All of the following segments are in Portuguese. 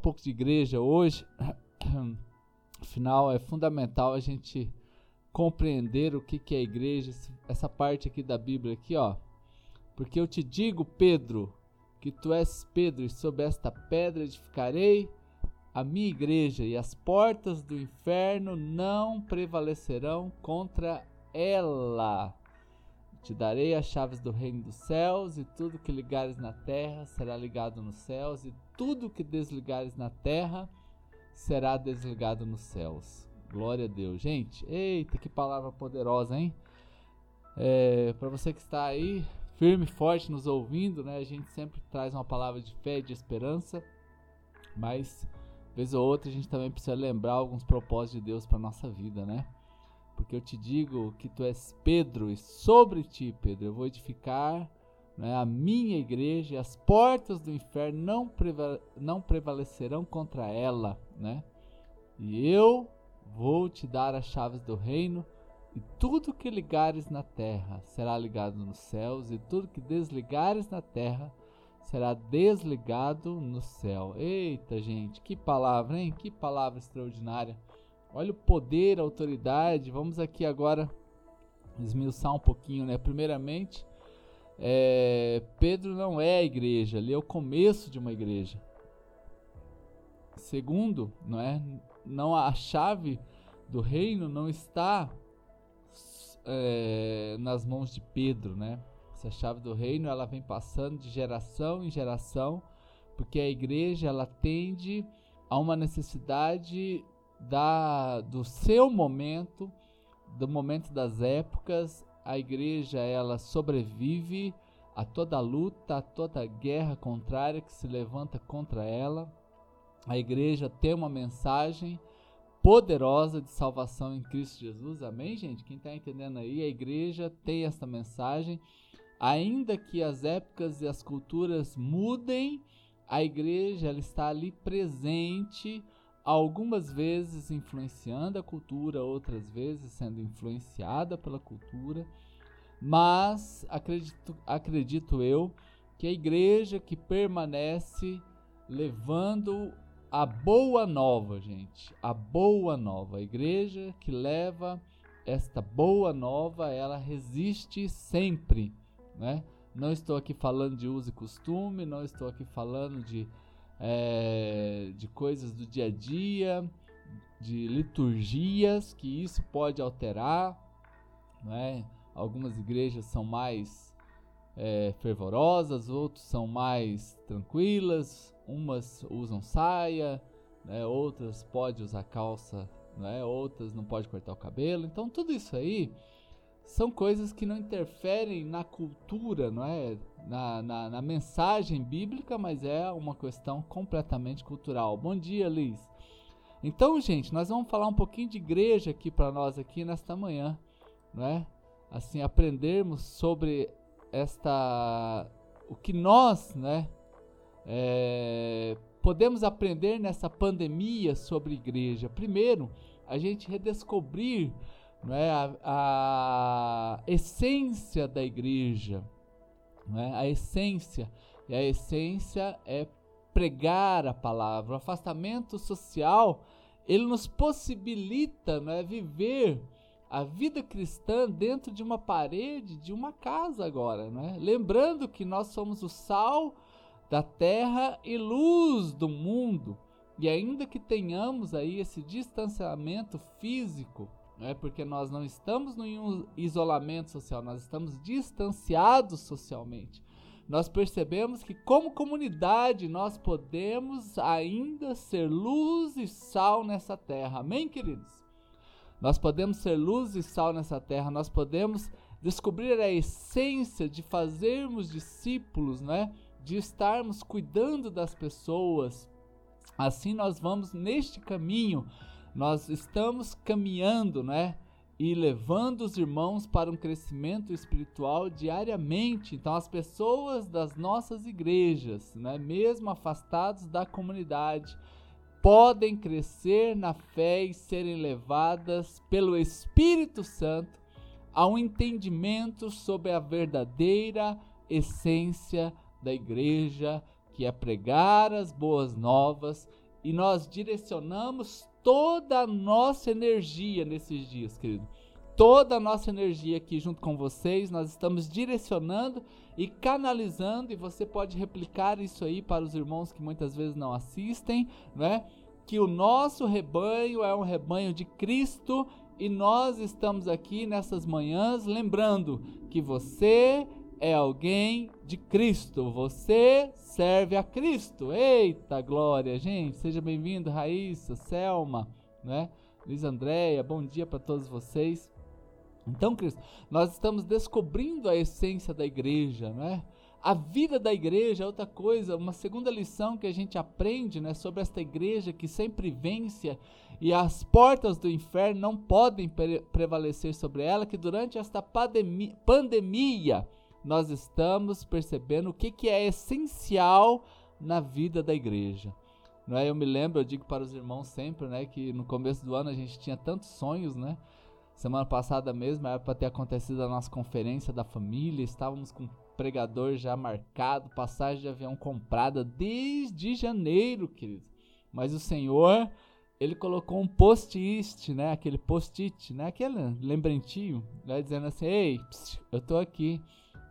pouco de igreja hoje, afinal é fundamental a gente compreender o que, que é a igreja, essa parte aqui da Bíblia aqui, ó. Porque eu te digo, Pedro, que tu és Pedro, e sob esta pedra edificarei a minha igreja, e as portas do inferno não prevalecerão contra ela. Te darei as chaves do reino dos céus, e tudo que ligares na terra será ligado nos céus, e tudo que desligares na terra será desligado nos céus. Glória a Deus. Gente, eita, que palavra poderosa, hein? É, Para você que está aí, firme e forte nos ouvindo, né? A gente sempre traz uma palavra de fé de esperança, mas vez ou outra a gente também precisa lembrar alguns propósitos de Deus para nossa vida, né? Porque eu te digo que tu és Pedro e sobre ti, Pedro, eu vou edificar né, a minha igreja as portas do inferno não, não prevalecerão contra ela, né? E eu vou te dar as chaves do reino e tudo que ligares na terra será ligado nos céus, e tudo que desligares na terra será desligado no céu. Eita, gente, que palavra, hein? Que palavra extraordinária. Olha o poder, a autoridade. Vamos aqui agora esmiuçar um pouquinho, né? Primeiramente, é, Pedro não é a igreja, ali é o começo de uma igreja. Segundo, não é? Não a chave do reino não está é, nas mãos de Pedro, né? Essa chave do reino ela vem passando de geração em geração, porque a igreja ela tende a uma necessidade da do seu momento, do momento das épocas. A igreja ela sobrevive a toda luta, a toda guerra contrária que se levanta contra ela. A igreja tem uma mensagem poderosa de salvação em Cristo Jesus. Amém, gente? Quem está entendendo aí, a igreja tem essa mensagem. Ainda que as épocas e as culturas mudem, a igreja ela está ali presente, algumas vezes influenciando a cultura, outras vezes sendo influenciada pela cultura. Mas acredito, acredito eu que a igreja que permanece levando a boa nova, gente. A boa nova. A igreja que leva esta boa nova, ela resiste sempre, né? Não estou aqui falando de uso e costume, não estou aqui falando de, é, de coisas do dia a dia, de liturgias, que isso pode alterar, né? Algumas igrejas são mais é, fervorosas, outros são mais tranquilas, umas usam saia, né, outras pode usar calça, né, outras não pode cortar o cabelo. Então tudo isso aí são coisas que não interferem na cultura, não é? Na, na, na, mensagem bíblica, mas é uma questão completamente cultural. Bom dia, Liz. Então, gente, nós vamos falar um pouquinho de igreja aqui para nós aqui nesta manhã, não é? Assim, aprendermos sobre esta o que nós, né, é, podemos aprender nessa pandemia sobre igreja? Primeiro, a gente redescobrir é, a, a, essência da igreja. É, a essência. E a essência é pregar a palavra. O afastamento social ele nos possibilita é, viver a vida cristã dentro de uma parede, de uma casa agora, né? Lembrando que nós somos o sal da terra e luz do mundo. E ainda que tenhamos aí esse distanciamento físico, é porque nós não estamos no isolamento social, nós estamos distanciados socialmente. Nós percebemos que como comunidade nós podemos ainda ser luz e sal nessa terra. Amém, queridos? Nós podemos ser luz e sal nessa terra, nós podemos descobrir a essência de fazermos discípulos, né? de estarmos cuidando das pessoas. Assim nós vamos neste caminho, nós estamos caminhando, né? E levando os irmãos para um crescimento espiritual diariamente. Então, as pessoas das nossas igrejas, né, mesmo afastados da comunidade, podem crescer na fé e serem levadas pelo Espírito Santo a um entendimento sobre a verdadeira essência da igreja, que é pregar as boas novas e nós direcionamos toda a nossa energia nesses dias, querido. Toda a nossa energia aqui junto com vocês, nós estamos direcionando e canalizando, e você pode replicar isso aí para os irmãos que muitas vezes não assistem, né? Que o nosso rebanho é um rebanho de Cristo e nós estamos aqui nessas manhãs lembrando que você é alguém de Cristo, você serve a Cristo. Eita glória, gente! Seja bem-vindo, Raíssa, Selma, né? Luiz Andréia, bom dia para todos vocês. Então, Cristo, nós estamos descobrindo a essência da igreja, né? A vida da igreja é outra coisa, uma segunda lição que a gente aprende, né, sobre esta igreja que sempre vence e as portas do inferno não podem pre prevalecer sobre ela, que durante esta pandemia, pandemia nós estamos percebendo o que, que é essencial na vida da igreja. Não é? Eu me lembro, eu digo para os irmãos sempre, né, que no começo do ano a gente tinha tantos sonhos, né? Semana passada mesmo era para ter acontecido a nossa conferência da família, estávamos com pregador já marcado, passagem de avião comprada desde janeiro, queridos. Mas o Senhor, ele colocou um post-it, né? Aquele post-it, né? Aquele lembrantinho, né? dizendo assim: "Ei, psiu, eu tô aqui.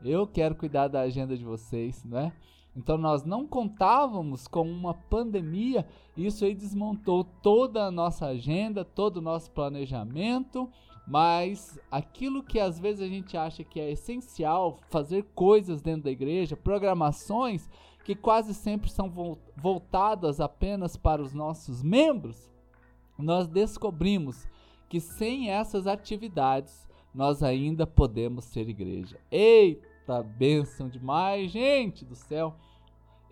Eu quero cuidar da agenda de vocês, né? Então nós não contávamos com uma pandemia, isso aí desmontou toda a nossa agenda, todo o nosso planejamento, mas aquilo que às vezes a gente acha que é essencial, fazer coisas dentro da igreja, programações que quase sempre são voltadas apenas para os nossos membros, nós descobrimos que sem essas atividades nós ainda podemos ser igreja. Eita! Tá bênção demais, gente do céu.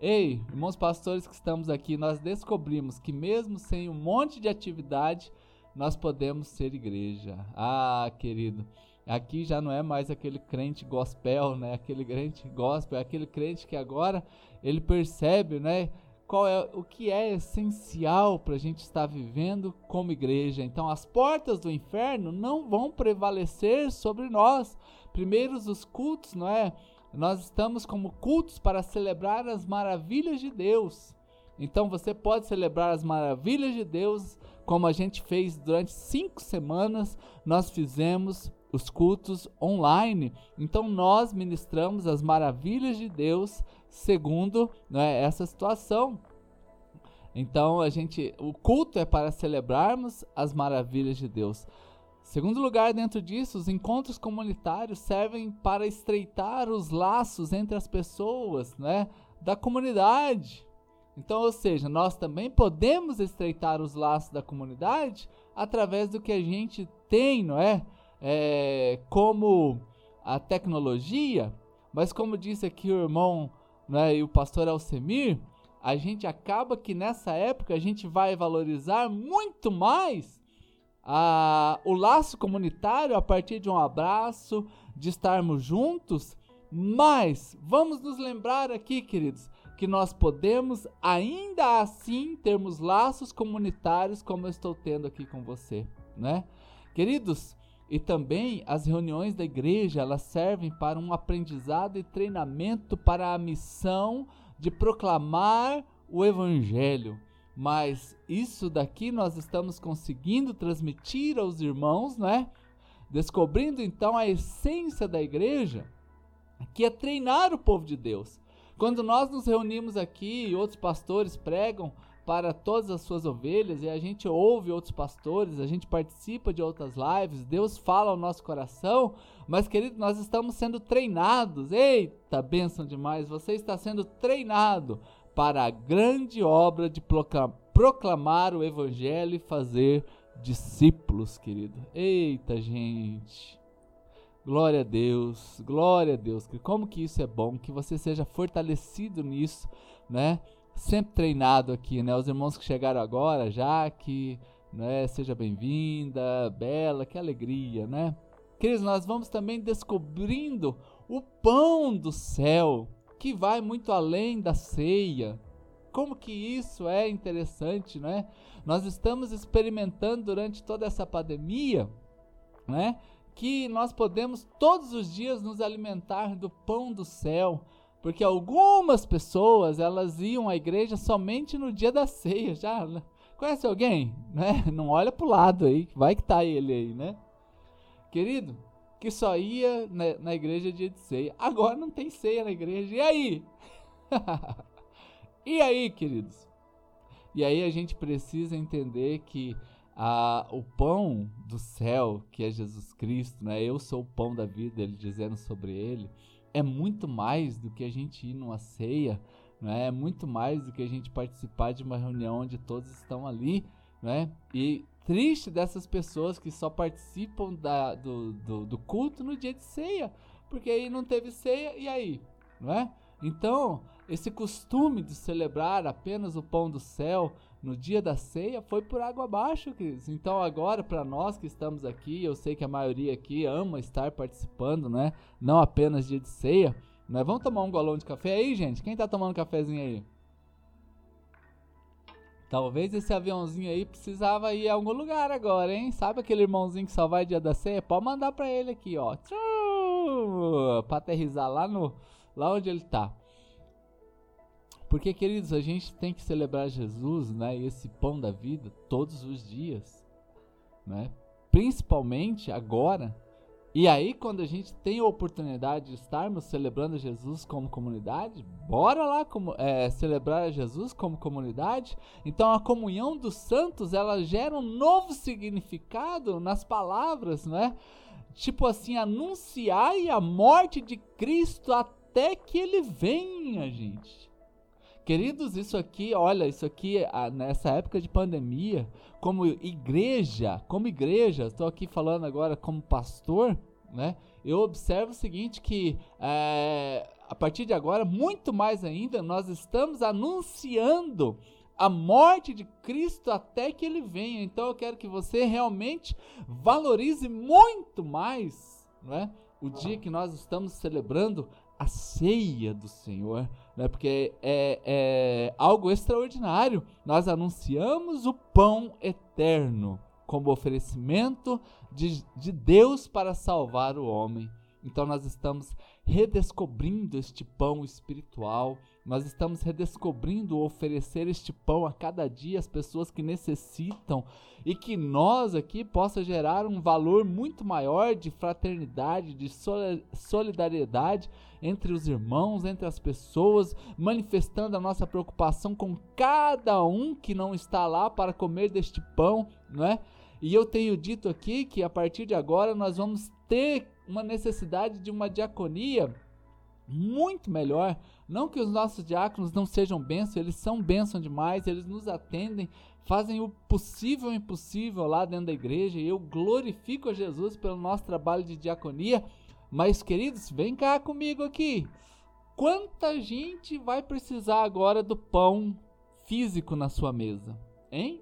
Ei, irmãos pastores que estamos aqui, nós descobrimos que mesmo sem um monte de atividade, nós podemos ser igreja. Ah, querido, aqui já não é mais aquele crente gospel, né? Aquele crente gospel, é aquele crente que agora ele percebe, né? Qual é o que é essencial para a gente estar vivendo como igreja. Então, as portas do inferno não vão prevalecer sobre nós primeiros os cultos, não é? Nós estamos como cultos para celebrar as maravilhas de Deus. Então você pode celebrar as maravilhas de Deus, como a gente fez durante cinco semanas. Nós fizemos os cultos online. Então nós ministramos as maravilhas de Deus segundo né, essa situação. Então a gente, o culto é para celebrarmos as maravilhas de Deus. Segundo lugar, dentro disso, os encontros comunitários servem para estreitar os laços entre as pessoas, né, da comunidade. Então, ou seja, nós também podemos estreitar os laços da comunidade através do que a gente tem, não é? é como a tecnologia, mas como disse aqui o irmão né, e o pastor Alcemir, a gente acaba que nessa época a gente vai valorizar muito mais o laço comunitário a partir de um abraço, de estarmos juntos, mas vamos nos lembrar aqui, queridos, que nós podemos ainda assim termos laços comunitários como eu estou tendo aqui com você, né? Queridos, e também as reuniões da igreja, elas servem para um aprendizado e treinamento para a missão de proclamar o evangelho mas isso daqui nós estamos conseguindo transmitir aos irmãos, né? Descobrindo então a essência da igreja, que é treinar o povo de Deus. Quando nós nos reunimos aqui e outros pastores pregam para todas as suas ovelhas e a gente ouve outros pastores, a gente participa de outras lives, Deus fala ao nosso coração, mas querido, nós estamos sendo treinados. Eita, bênção demais! Você está sendo treinado para a grande obra de proclamar o evangelho e fazer discípulos, querido. Eita, gente. Glória a Deus, glória a Deus. Como que isso é bom, que você seja fortalecido nisso, né? Sempre treinado aqui, né? Os irmãos que chegaram agora, já que, né? Seja bem-vinda, Bela, que alegria, né? Queridos, nós vamos também descobrindo o pão do céu, que vai muito além da ceia. Como que isso é interessante, né? Nós estamos experimentando durante toda essa pandemia, né? Que nós podemos todos os dias nos alimentar do pão do céu, Porque algumas pessoas, elas iam à igreja somente no dia da ceia, já. Né? Conhece alguém? Né? Não olha pro lado aí, vai que tá ele aí, né? Querido, que só ia na, na igreja dia de ceia. Agora não tem ceia na igreja. E aí? e aí, queridos? E aí a gente precisa entender que a, o pão do céu, que é Jesus Cristo, né? Eu sou o pão da vida, ele dizendo sobre ele, é muito mais do que a gente ir numa ceia, né? É muito mais do que a gente participar de uma reunião onde todos estão ali, né? E triste dessas pessoas que só participam da, do, do, do culto no dia de ceia, porque aí não teve ceia, e aí? Não é? Então, esse costume de celebrar apenas o pão do céu no dia da ceia foi por água abaixo, queridos. Então, agora, para nós que estamos aqui, eu sei que a maioria aqui ama estar participando, né? Não apenas dia de ceia. Né? Vamos tomar um golão de café aí, gente? Quem tá tomando cafezinho aí? Talvez esse aviãozinho aí precisava ir a algum lugar agora, hein? Sabe aquele irmãozinho que só vai dia da ceia? Pode mandar pra ele aqui, ó. Pra aterrizar lá, no, lá onde ele tá. Porque, queridos, a gente tem que celebrar Jesus, né? Esse pão da vida todos os dias, né? Principalmente agora e aí, quando a gente tem a oportunidade de estarmos celebrando Jesus como comunidade, bora lá como, é, celebrar Jesus como comunidade. Então, a comunhão dos santos ela gera um novo significado nas palavras, né? Tipo assim, anunciai a morte de Cristo até que ele venha, gente. Queridos, isso aqui, olha, isso aqui nessa época de pandemia, como igreja, como igreja, estou aqui falando agora como pastor, né? Eu observo o seguinte que é, a partir de agora, muito mais ainda, nós estamos anunciando a morte de Cristo até que ele venha. Então eu quero que você realmente valorize muito mais, né? O dia que nós estamos celebrando a ceia do Senhor, né? Porque é, é algo extraordinário. Nós anunciamos o pão eterno como oferecimento de, de Deus para salvar o homem. Então nós estamos redescobrindo este pão espiritual, nós estamos redescobrindo oferecer este pão a cada dia às pessoas que necessitam e que nós aqui possa gerar um valor muito maior de fraternidade, de solidariedade entre os irmãos, entre as pessoas, manifestando a nossa preocupação com cada um que não está lá para comer deste pão, não é? E eu tenho dito aqui que a partir de agora nós vamos ter uma necessidade de uma diaconia muito melhor. Não que os nossos diáconos não sejam bênçãos, eles são bênçãos demais, eles nos atendem, fazem o possível e o impossível lá dentro da igreja. E eu glorifico a Jesus pelo nosso trabalho de diaconia. Mas, queridos, vem cá comigo aqui. Quanta gente vai precisar agora do pão físico na sua mesa? Hein?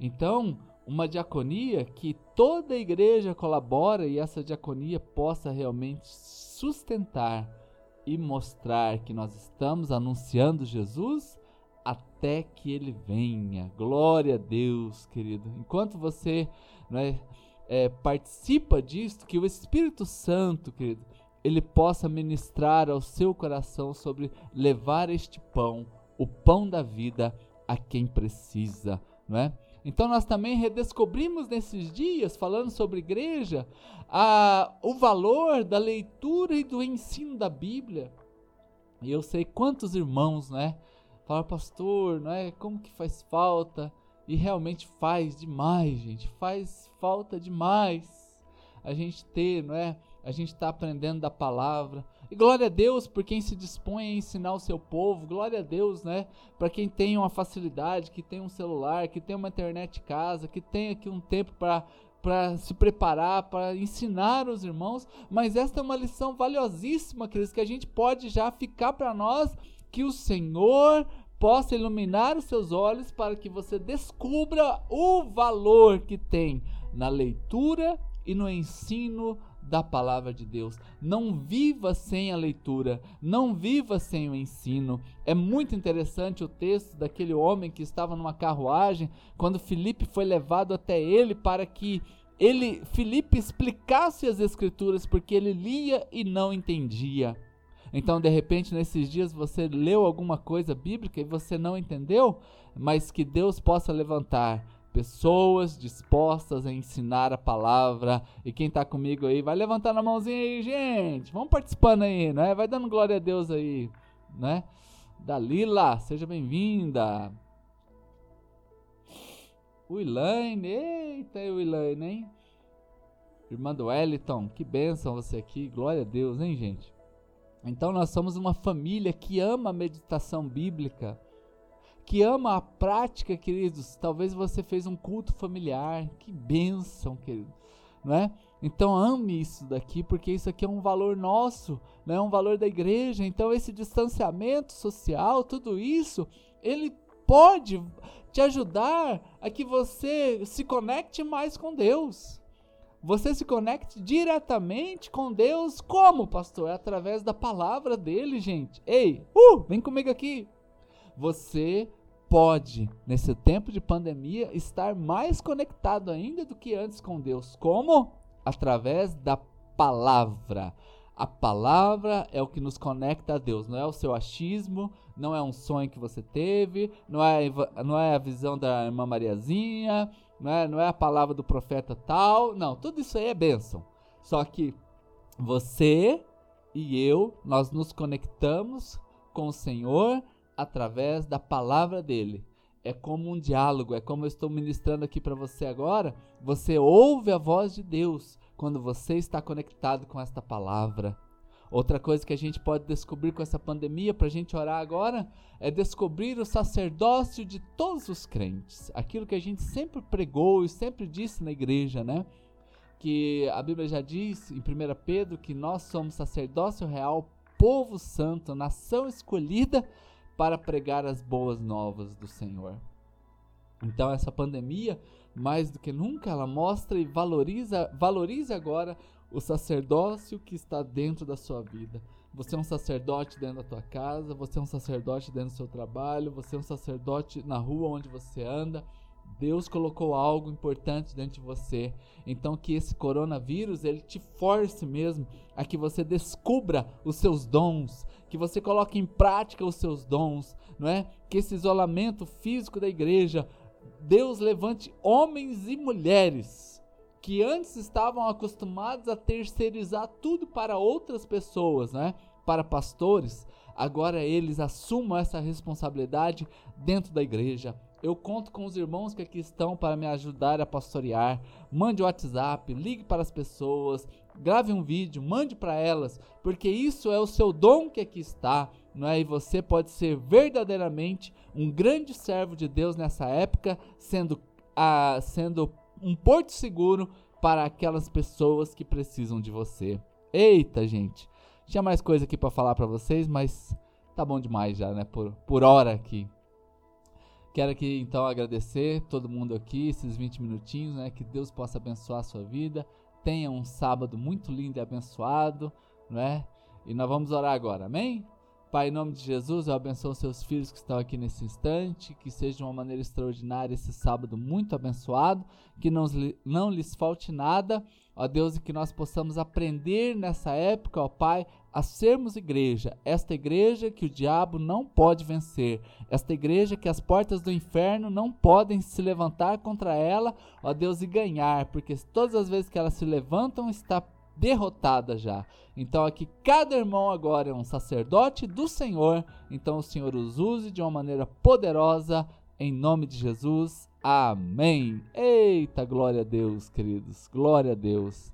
Então, uma diaconia que toda a igreja colabora e essa diaconia possa realmente sustentar e mostrar que nós estamos anunciando Jesus até que ele venha. Glória a Deus, querido. Enquanto você né, é, participa disso, que o Espírito Santo, querido, ele possa ministrar ao seu coração sobre levar este pão, o pão da vida, a quem precisa, não é? Então nós também redescobrimos nesses dias, falando sobre igreja, a, o valor da leitura e do ensino da Bíblia. E eu sei quantos irmãos, né? Fala, pastor, não é? Como que faz falta? E realmente faz demais, gente. Faz falta demais a gente ter, não é? A gente está aprendendo da palavra. E glória a Deus por quem se dispõe a ensinar o seu povo. Glória a Deus, né? Para quem tem uma facilidade, que tem um celular, que tem uma internet em casa, que tem aqui um tempo para para se preparar, para ensinar os irmãos, mas esta é uma lição valiosíssima, queridos, que a gente pode já ficar para nós que o Senhor possa iluminar os seus olhos para que você descubra o valor que tem na leitura e no ensino da palavra de Deus. Não viva sem a leitura, não viva sem o ensino. É muito interessante o texto daquele homem que estava numa carruagem, quando Filipe foi levado até ele para que ele Filipe explicasse as escrituras porque ele lia e não entendia. Então, de repente, nesses dias você leu alguma coisa bíblica e você não entendeu, mas que Deus possa levantar pessoas dispostas a ensinar a palavra. E quem está comigo aí, vai levantando a mãozinha aí, gente. Vamos participando aí, né? Vai dando glória a Deus aí, né? Dalila, seja bem-vinda. Wilaine, eita, Wilaine, hein? Irmã do Wellington, que bênção você aqui, glória a Deus, hein, gente? Então nós somos uma família que ama a meditação bíblica, que ama a prática, queridos. Talvez você fez um culto familiar, que bênção, querido, não é? Então ame isso daqui, porque isso aqui é um valor nosso, não é um valor da igreja. Então esse distanciamento social, tudo isso, ele pode te ajudar a que você se conecte mais com Deus. Você se conecte diretamente com Deus, como, pastor? É através da palavra dele, gente. Ei, uh, vem comigo aqui. Você pode, nesse tempo de pandemia, estar mais conectado ainda do que antes com Deus. Como? Através da palavra. A palavra é o que nos conecta a Deus, não é o seu achismo, não é um sonho que você teve, não é, não é a visão da irmã Mariazinha, não é, não é a palavra do profeta tal, não, tudo isso aí é bênção. Só que você e eu, nós nos conectamos com o Senhor através da palavra dele. É como um diálogo, é como eu estou ministrando aqui para você agora. Você ouve a voz de Deus quando você está conectado com esta palavra. Outra coisa que a gente pode descobrir com essa pandemia, para a gente orar agora, é descobrir o sacerdócio de todos os crentes. Aquilo que a gente sempre pregou e sempre disse na igreja, né? Que a Bíblia já diz em 1 Pedro que nós somos sacerdócio real, povo santo, nação escolhida para pregar as boas novas do Senhor. Então essa pandemia, mais do que nunca, ela mostra e valoriza, valoriza agora o sacerdócio que está dentro da sua vida. Você é um sacerdote dentro da tua casa, você é um sacerdote dentro do seu trabalho, você é um sacerdote na rua onde você anda. Deus colocou algo importante dentro de você. Então que esse coronavírus ele te force mesmo a que você descubra os seus dons, que você coloque em prática os seus dons, não é? Que esse isolamento físico da igreja, Deus levante homens e mulheres que antes estavam acostumados a terceirizar tudo para outras pessoas, né? Para pastores, agora eles assumam essa responsabilidade dentro da igreja. Eu conto com os irmãos que aqui estão para me ajudar a pastorear. Mande o WhatsApp, ligue para as pessoas, grave um vídeo, mande para elas, porque isso é o seu dom que aqui está, não é? E você pode ser verdadeiramente um grande servo de Deus nessa época, sendo, a, sendo um porto seguro para aquelas pessoas que precisam de você. Eita, gente. Tinha mais coisa aqui para falar para vocês, mas tá bom demais já, né? Por, por hora aqui. Quero aqui então agradecer todo mundo aqui, esses 20 minutinhos, né? Que Deus possa abençoar a sua vida. Tenha um sábado muito lindo e abençoado, né? E nós vamos orar agora, amém? Pai, em nome de Jesus, eu abençoo seus filhos que estão aqui nesse instante, que seja de uma maneira extraordinária esse sábado muito abençoado, que não, não lhes falte nada, ó Deus, e que nós possamos aprender nessa época, ó Pai, a sermos igreja, esta igreja que o diabo não pode vencer, esta igreja que as portas do inferno não podem se levantar contra ela, ó Deus, e ganhar, porque todas as vezes que elas se levantam, está derrotada já. Então aqui cada irmão agora é um sacerdote do Senhor, então o Senhor os use de uma maneira poderosa em nome de Jesus. Amém. Eita, glória a Deus, queridos. Glória a Deus.